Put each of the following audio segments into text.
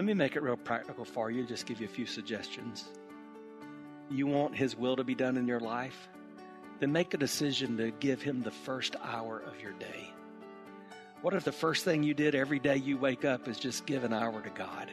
Let me make it real practical for you, just give you a few suggestions. You want His will to be done in your life? Then make a decision to give Him the first hour of your day. What if the first thing you did every day you wake up is just give an hour to God?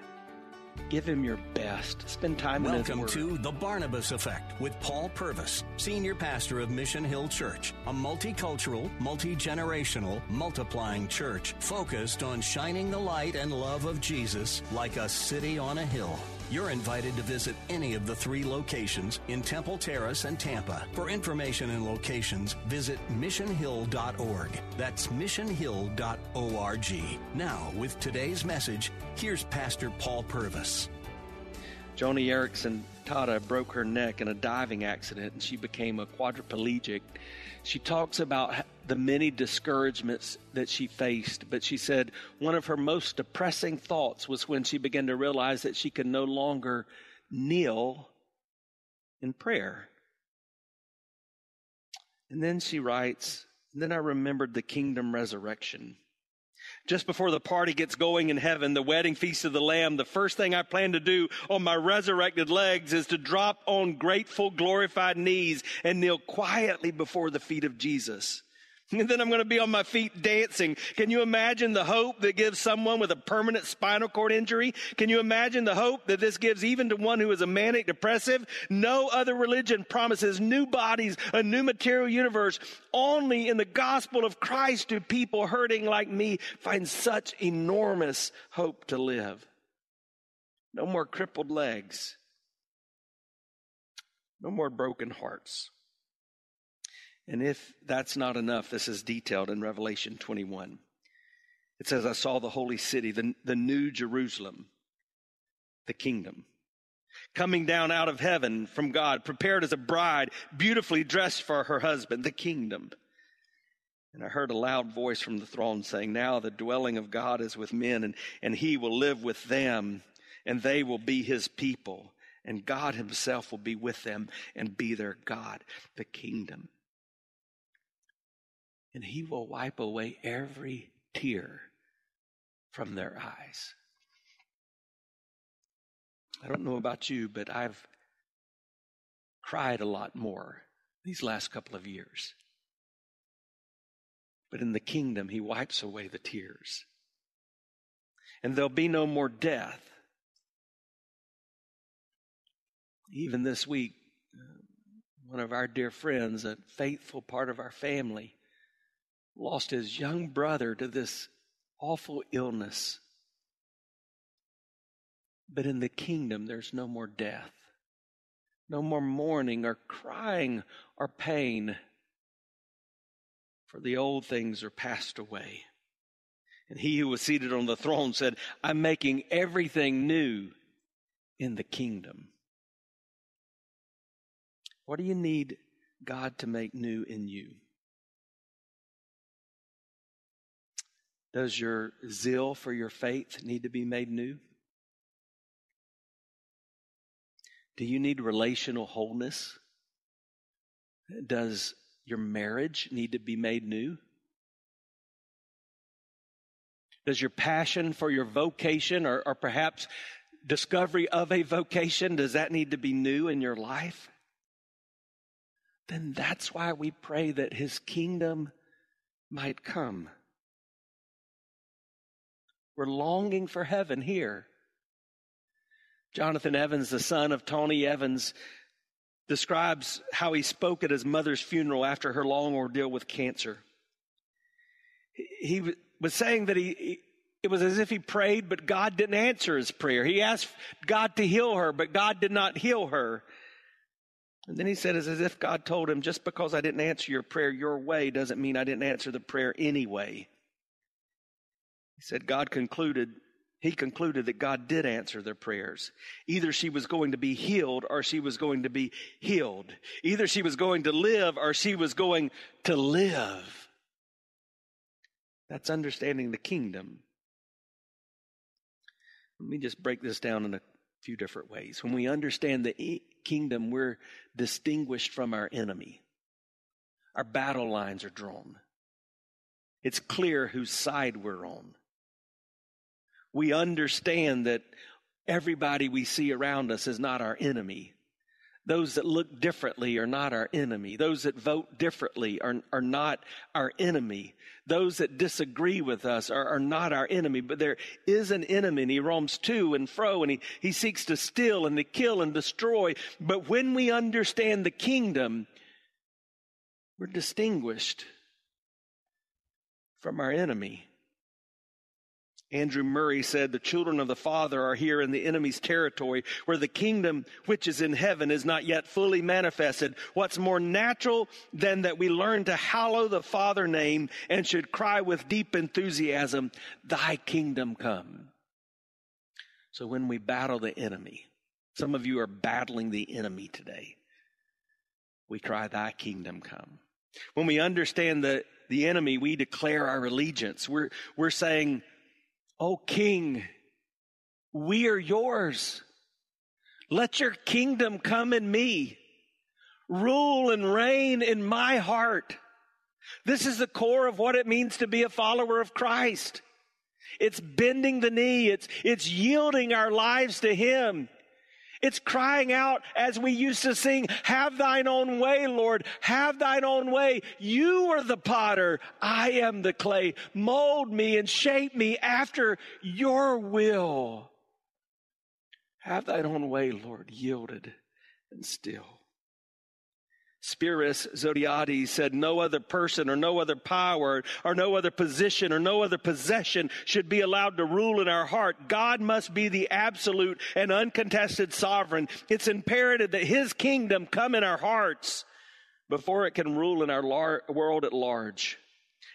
Give him your best. Spend time Welcome to The Barnabas Effect with Paul Purvis, Senior Pastor of Mission Hill Church, a multicultural, multi generational, multiplying church focused on shining the light and love of Jesus like a city on a hill. You're invited to visit any of the three locations in Temple Terrace and Tampa. For information and locations, visit missionhill.org. That's missionhill.org. Now, with today's message, here's Pastor Paul Purvis. Joni Eareckson Tada broke her neck in a diving accident and she became a quadriplegic. She talks about the many discouragements that she faced, but she said one of her most depressing thoughts was when she began to realize that she could no longer kneel in prayer. And then she writes, Then I remembered the kingdom resurrection. Just before the party gets going in heaven, the wedding feast of the Lamb, the first thing I plan to do on my resurrected legs is to drop on grateful, glorified knees and kneel quietly before the feet of Jesus. And then I'm going to be on my feet dancing. Can you imagine the hope that gives someone with a permanent spinal cord injury? Can you imagine the hope that this gives even to one who is a manic depressive? No other religion promises new bodies, a new material universe. Only in the gospel of Christ do people hurting like me find such enormous hope to live. No more crippled legs. No more broken hearts. And if that's not enough, this is detailed in Revelation 21. It says, I saw the holy city, the, the new Jerusalem, the kingdom, coming down out of heaven from God, prepared as a bride, beautifully dressed for her husband, the kingdom. And I heard a loud voice from the throne saying, Now the dwelling of God is with men, and, and he will live with them, and they will be his people, and God himself will be with them and be their God, the kingdom and he will wipe away every tear from their eyes. I don't know about you, but I've cried a lot more these last couple of years. But in the kingdom, he wipes away the tears. And there'll be no more death. Even this week, uh, one of our dear friends, a faithful part of our family, lost his young brother to this awful illness. But in the kingdom, there's no more death, no more mourning or crying or pain, for the old things are passed away. And he who was seated on the throne said, I'm making everything new in the kingdom. What do you need God to make new in you? Does your zeal for your faith need to be made new? Do you need relational wholeness? Does your marriage need to be made new? Does your passion for your vocation or, or perhaps discovery of a vocation, does that need to be new in your life? Then that's why we pray that his kingdom might come. We're longing for heaven here. Jonathan Evans, the son of Tony Evans, describes how he spoke at his mother's funeral after her long ordeal with cancer. He was saying that he, it was as if he prayed, but God didn't answer his prayer. He asked God to heal her, but God did not heal her. And then he said, it's as if God told him, just because I didn't answer your prayer your way doesn't mean I didn't answer the prayer anyway. He said, God concluded he concluded that God did answer their prayers. Either she was going to be healed or she was going to be healed. Either she was going to live or she was going to live. That's understanding the kingdom. Let me just break this down in a few different ways. When we understand the kingdom, we're distinguished from our enemy. Our battle lines are drawn. It's clear whose side we're on we understand that everybody we see around us is not our enemy. Those that look differently are not our enemy. Those that vote differently are, are not our enemy. Those that disagree with us are, are not our enemy. But there is an enemy and he roams to and fro and he, he seeks to steal and to kill and destroy. But when we understand the kingdom, we're distinguished from our enemy. Andrew Murray said, The children of the Father are here in the enemy's territory, where the kingdom which is in heaven is not yet fully manifested. What's more natural than that we learn to hallow the Father name and should cry with deep enthusiasm, Thy kingdom come. So when we battle the enemy, some of you are battling the enemy today, we cry, Thy kingdom come. When we understand the, the enemy, we declare our allegiance. We're, we're saying, O King, we are yours. Let your kingdom come in me. Rule and reign in my heart. This is the core of what it means to be a follower of Christ. It's bending the knee. It's, it's yielding our lives to Him. It's crying out as we used to sing, have thine own way, Lord, have thine own way. You are the potter. I am the clay. Mold me and shape me after your will. Have thine own way, Lord, yielded and still. Spiros Zodhiates said, No other person or no other power or no other position or no other possession should be allowed to rule in our heart. God must be the absolute and uncontested sovereign. It's imperative that His kingdom come in our hearts before it can rule in our lar- world at large.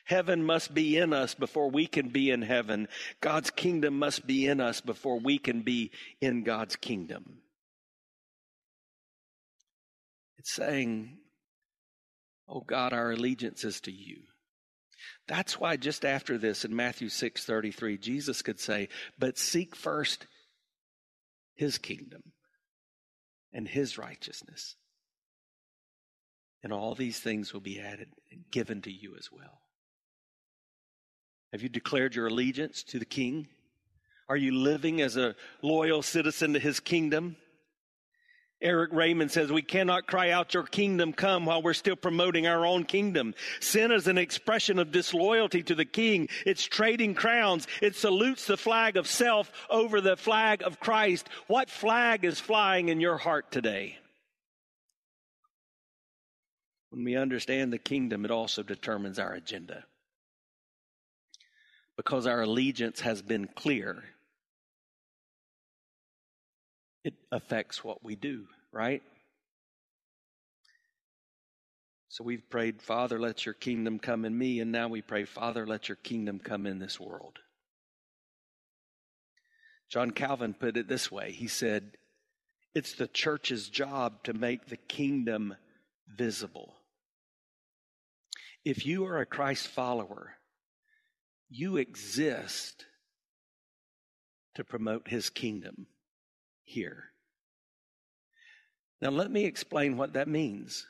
Heaven must be in us before we can be in heaven. God's kingdom must be in us before we can be in God's kingdom. It's saying, Oh God, our allegiance is to you. That's why just after this in Matthew 6 33, Jesus could say, But seek first his kingdom and his righteousness. And all these things will be added and given to you as well. Have you declared your allegiance to the king? Are you living as a loyal citizen to his kingdom? Eric Raymond says we cannot cry out your kingdom come while we're still promoting our own kingdom. Sin is an expression of disloyalty to the king. It's trading crowns. It salutes the flag of self over the flag of Christ. What flag is flying in your heart today? When we understand the kingdom, it also determines our agenda. Because our allegiance has been clear it affects what we do, right? So we've prayed, Father, let your kingdom come in me, and now we pray, Father, let your kingdom come in this world. John Calvin put it this way He said, It's the church's job to make the kingdom visible. If you are a Christ follower, you exist to promote his kingdom here. Now, let me explain what that means.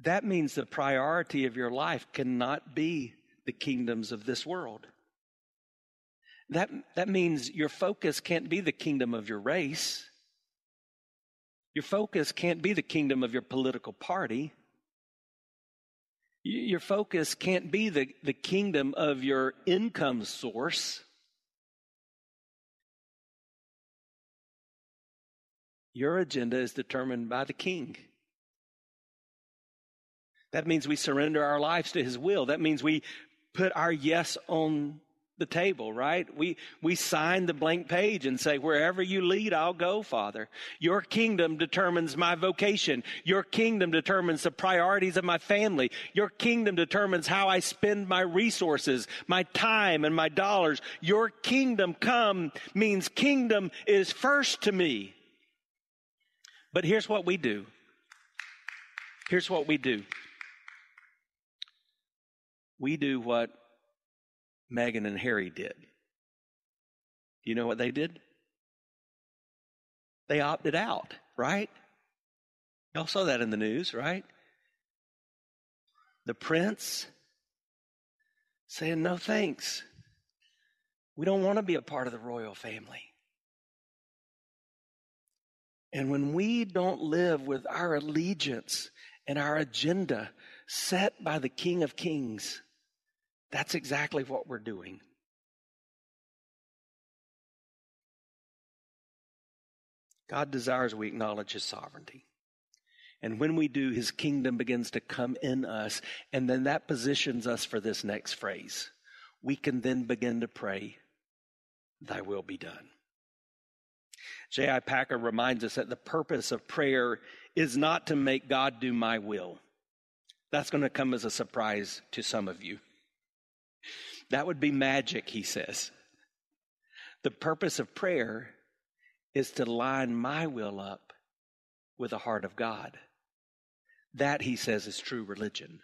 That means the priority of your life cannot be the kingdoms of this world. That, that means your focus can't be the kingdom of your race. Your focus can't be the kingdom of your political party. Your focus can't be the, the kingdom of your income source. Your agenda is determined by the king. That means we surrender our lives to his will. That means we put our yes on the table, right? We, we sign the blank page and say, wherever you lead, I'll go, Father. Your kingdom determines my vocation. Your kingdom determines the priorities of my family. Your kingdom determines how I spend my resources, my time and my dollars. Your kingdom come means kingdom is first to me. But here's what we do. Here's what we do. We do what Meghan and Harry did. You know what they did? They opted out, right? Y'all saw that in the news, right? The prince saying, no thanks. We don't want to be a part of the royal family. And when we don't live with our allegiance and our agenda set by the King of Kings, that's exactly what we're doing. God desires we acknowledge His sovereignty. And when we do, His kingdom begins to come in us. And then that positions us for this next phrase. We can then begin to pray, Thy will be done. J.I. Packer reminds us that the purpose of prayer is not to make God do my will. That's going to come as a surprise to some of you. That would be magic, he says. The purpose of prayer is to line my will up with the heart of God. That, he says, is true religion.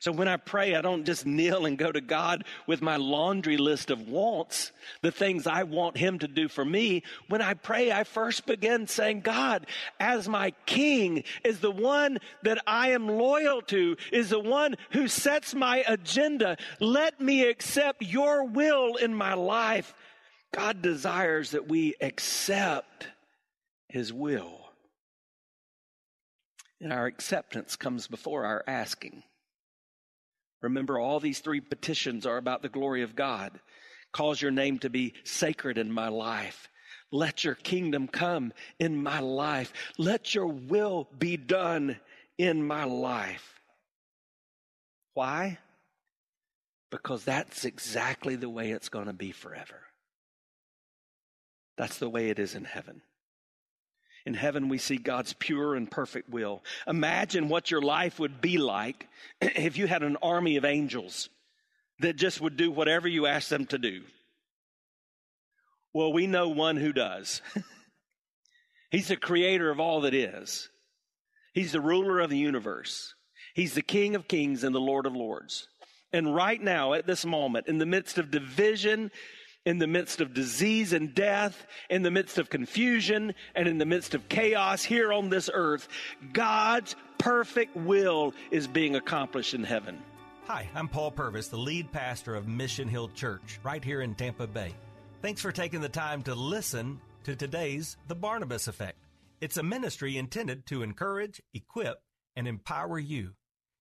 So when I pray, I don't just kneel and go to God with my laundry list of wants, the things I want Him to do for me. When I pray, I first begin saying, God, as my King, is the one that I am loyal to, is the one who sets my agenda. Let me accept your will in my life. God desires that we accept His will. And our acceptance comes before our asking. Remember, all these three petitions are about the glory of God. Cause your name to be sacred in my life. Let your kingdom come in my life. Let your will be done in my life. Why? Because that's exactly the way it's going to be forever. That's the way it is in heaven. In heaven, we see God's pure and perfect will. Imagine what your life would be like if you had an army of angels that just would do whatever you asked them to do. Well, we know one who does. He's the creator of all that is. He's the ruler of the universe. He's the King of kings and the Lord of lords. And right now, at this moment, in the midst of division in the midst of disease and death, in the midst of confusion, and in the midst of chaos here on this earth, God's perfect will is being accomplished in heaven. Hi, I'm Paul Purvis, the lead pastor of Mission Hill Church, right here in Tampa Bay. Thanks for taking the time to listen to today's The Barnabas Effect. It's a ministry intended to encourage, equip, and empower you.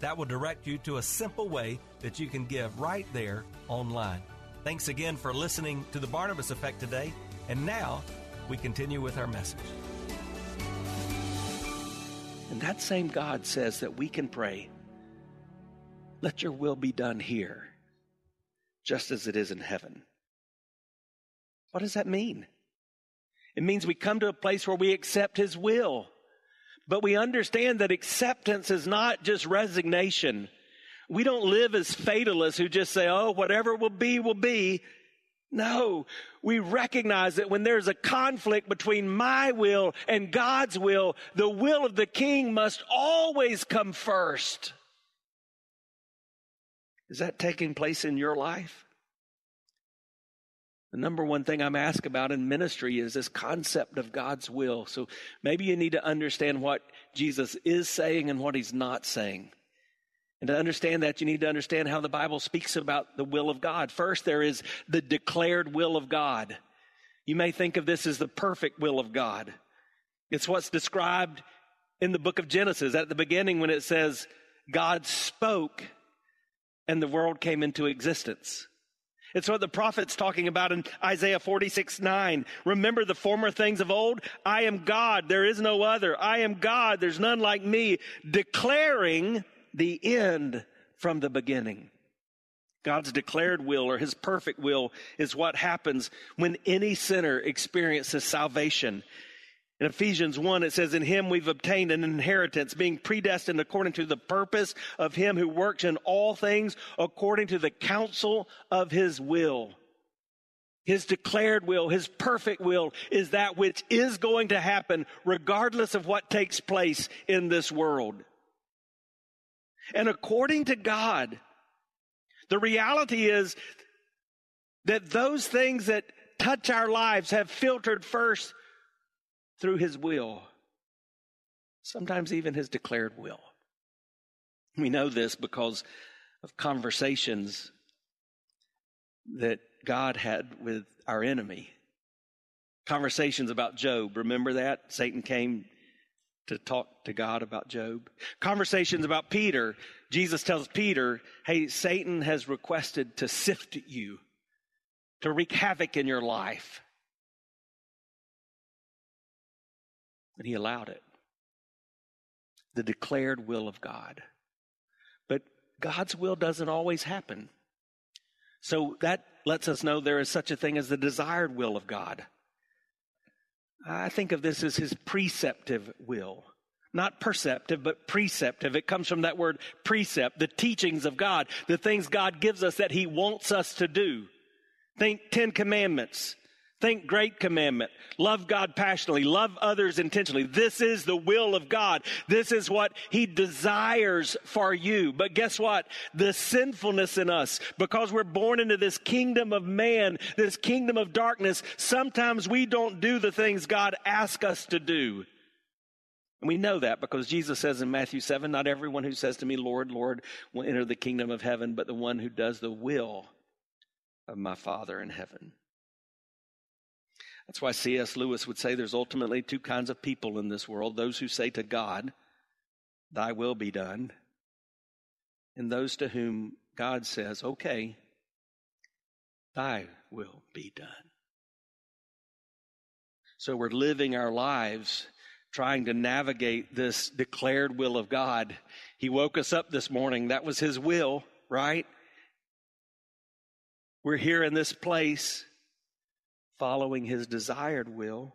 That will direct you to a simple way that you can give right there online. Thanks again for listening to the Barnabas Effect today. And now we continue with our message. And that same God says that we can pray, let your will be done here, just as it is in heaven. What does that mean? It means we come to a place where we accept His will, but we understand that acceptance is not just resignation we don't live as fatalists who just say, oh, whatever will be, will be. No, we recognize that when there's a conflict between my will and God's will, the will of the king must always come first. Is that taking place in your life? The number one thing I'm asked about in ministry is this concept of God's will. So maybe you need to understand what Jesus is saying and what he's not saying. And to understand that, you need to understand how the Bible speaks about the will of God. First, there is the declared will of God. You may think of this as the perfect will of God. It's what's described in the book of Genesis at the beginning when it says, God spoke and the world came into existence. It's what the prophet's talking about in Isaiah 46 9. Remember the former things of old? I am God, there is no other. I am God, there's none like me, declaring the end from the beginning. God's declared will or his perfect will is what happens when any sinner experiences salvation. In Ephesians 1, it says, In him we've obtained an inheritance, being predestined according to the purpose of him who works in all things according to the counsel of his will. His declared will, his perfect will is that which is going to happen regardless of what takes place in this world. And according to God, the reality is that those things that touch our lives have filtered first through his will, sometimes even his declared will. We know this because of conversations that God had with our enemy. Conversations about Job. Remember that? Satan came to talk to God about Job. Conversations about Peter. Jesus tells Peter, hey, Satan has requested to sift you, to wreak havoc in your life. And he allowed it. The declared will of God. But God's will doesn't always happen. So that lets us know there is such a thing as the desired will of God. I think of this as his preceptive will. Not perceptive, but preceptive. It comes from that word precept, the teachings of God, the things God gives us that he wants us to do. Think Ten Commandments. Think great commandment. Love God passionately. Love others intentionally. This is the will of God. This is what He desires for you. But guess what? The sinfulness in us, because we're born into this kingdom of man, this kingdom of darkness, sometimes we don't do the things God asks us to do. And we know that because Jesus says in Matthew 7, not everyone who says to me, Lord, Lord, will enter the kingdom of heaven, but the one who does the will of my Father in heaven. That's why C.S. Lewis would say there's ultimately two kinds of people in this world those who say to God, Thy will be done, and those to whom God says, Okay, Thy will be done. So we're living our lives trying to navigate this declared will of God. He woke us up this morning. That was His will, right? We're here in this place following his desired will.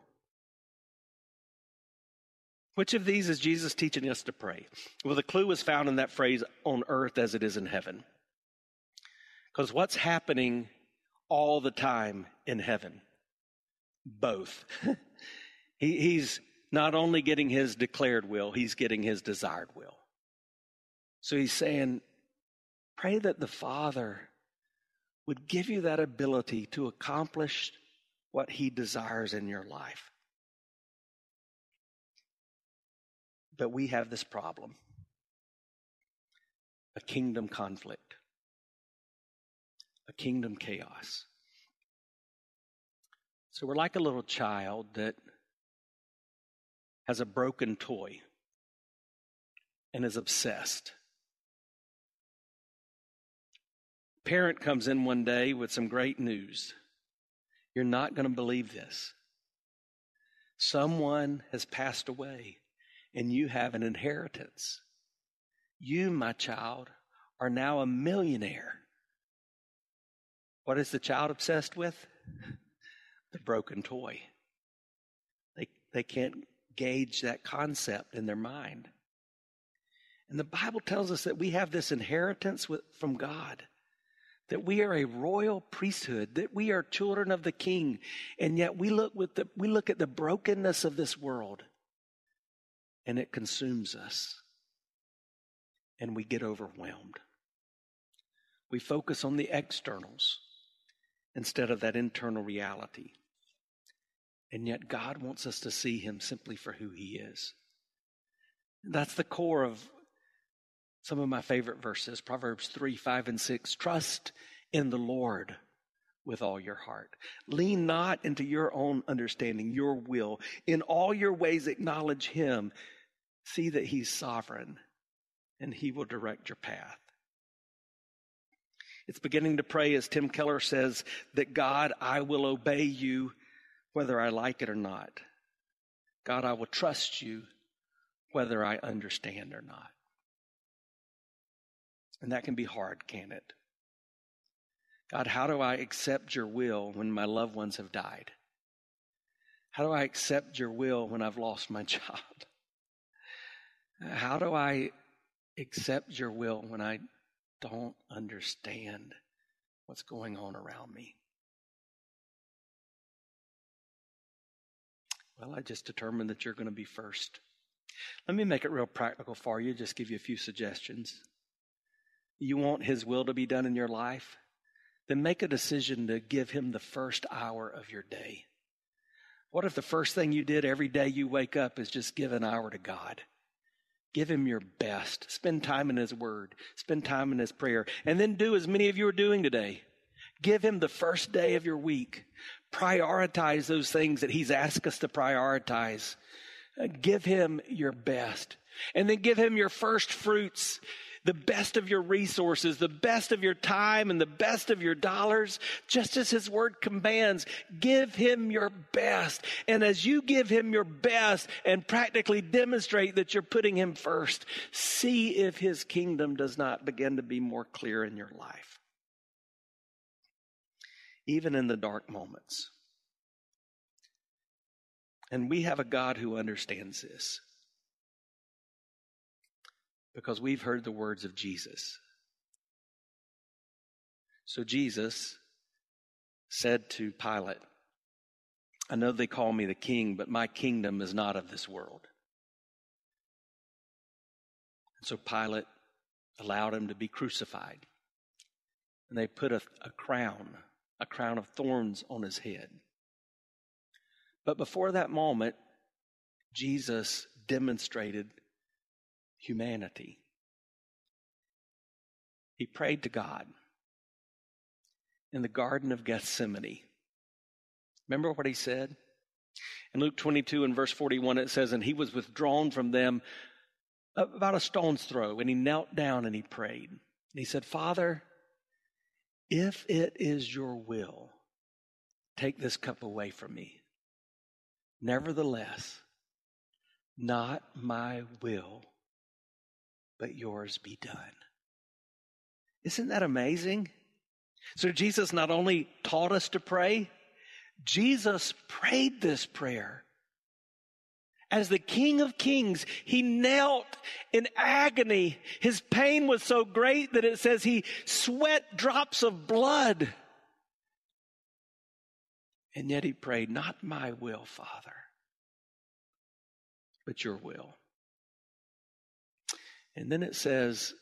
Which of these is Jesus teaching us to pray? Well, the clue is found in that phrase, on earth as it is in heaven. Because what's happening all the time in heaven? Both. he, he's not only getting his declared will, he's getting his desired will. So he's saying, pray that the Father would give you that ability to accomplish what He desires in your life. But we have this problem a kingdom conflict, a kingdom chaos. So we're like a little child that has a broken toy and is obsessed. Parent comes in one day with some great news. You're not going to believe this. Someone has passed away and you have an inheritance. You, my child, are now a millionaire. What is the child obsessed with? The broken toy. They, they can't gauge that concept in their mind. And the Bible tells us that we have this inheritance with, from God that we are a royal priesthood, that we are children of the king, and yet we look with the, we look at the brokenness of this world and it consumes us and we get overwhelmed. We focus on the externals instead of that internal reality. And yet God wants us to see him simply for who he is. That's the core of some of my favorite verses Proverbs 3, 5, and 6. Trust in the Lord with all your heart. Lean not into your own understanding, your will. In all your ways, acknowledge Him. See that He's sovereign and He will direct your path. It's beginning to pray, as Tim Keller says, that God, I will obey you whether I like it or not. God, I will trust you whether I understand or not. And that can be hard, can it? God, how do I accept your will when my loved ones have died? How do I accept your will when I've lost my job? How do I accept your will when I don't understand what's going on around me? Well, I just determined that you're going to be first. Let me make it real practical for you, just give you a few suggestions. You want His will to be done in your life? Then make a decision to give Him the first hour of your day. What if the first thing you did every day you wake up is just give an hour to God? Give Him your best. Spend time in His Word. Spend time in His prayer. And then do as many of you are doing today. Give Him the first day of your week. Prioritize those things that He's asked us to prioritize. Give Him your best. And then give Him your first fruits the best of your resources, the best of your time, and the best of your dollars, just as His Word commands. Give Him your best. And as you give Him your best and practically demonstrate that you're putting Him first, see if His kingdom does not begin to be more clear in your life. Even in the dark moments. And we have a God who understands this because we've heard the words of Jesus. So Jesus said to Pilate, I know they call me the king, but my kingdom is not of this world. And so Pilate allowed him to be crucified. And they put a, a crown, a crown of thorns on his head. But before that moment, Jesus demonstrated humanity. He prayed to God in the Garden of Gethsemane. Remember what he said? In Luke 22 and verse 41, it says, And he was withdrawn from them about a stone's throw, and he knelt down and he prayed. And he said, Father, if it is your will, take this cup away from me. Nevertheless, not my will, but yours be done. Isn't that amazing? So Jesus not only taught us to pray, Jesus prayed this prayer. As the King of Kings, he knelt in agony. His pain was so great that it says he sweat drops of blood. And yet he prayed, Not my will, Father, but your will. And then it says,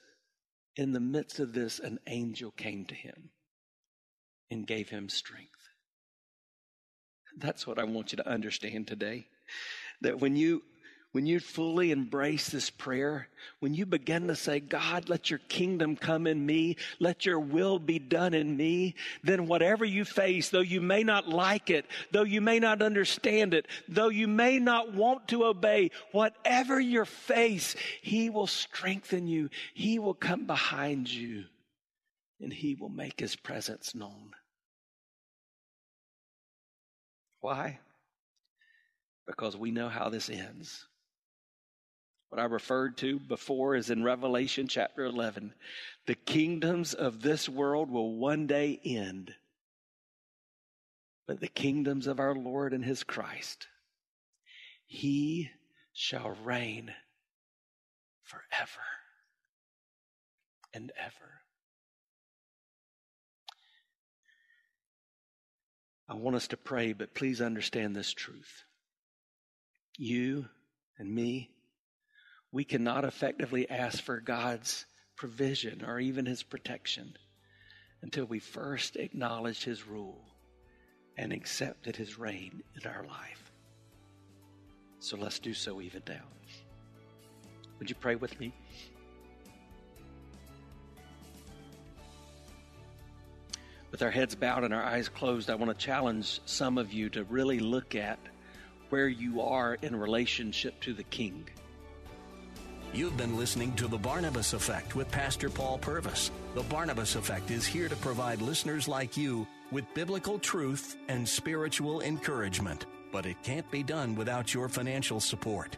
in the midst of this, an angel came to him and gave him strength. That's what I want you to understand today. That when you when you fully embrace this prayer, when you begin to say, God, let your kingdom come in me, let your will be done in me, then whatever you face, though you may not like it, though you may not understand it, though you may not want to obey, whatever you face, He will strengthen you. He will come behind you and He will make His presence known. Why? Because we know how this ends. What I referred to before is in Revelation chapter 11. The kingdoms of this world will one day end, but the kingdoms of our Lord and his Christ, he shall reign forever and ever. I want us to pray, but please understand this truth. You and me, we cannot effectively ask for God's provision or even His protection until we first acknowledge His rule and accepted His reign in our life. So let's do so even now. Would you pray with me? With our heads bowed and our eyes closed, I want to challenge some of you to really look at where you are in relationship to the King. You've been listening to The Barnabas Effect with Pastor Paul Purvis. The Barnabas Effect is here to provide listeners like you with biblical truth and spiritual encouragement but it can't be done without your financial support.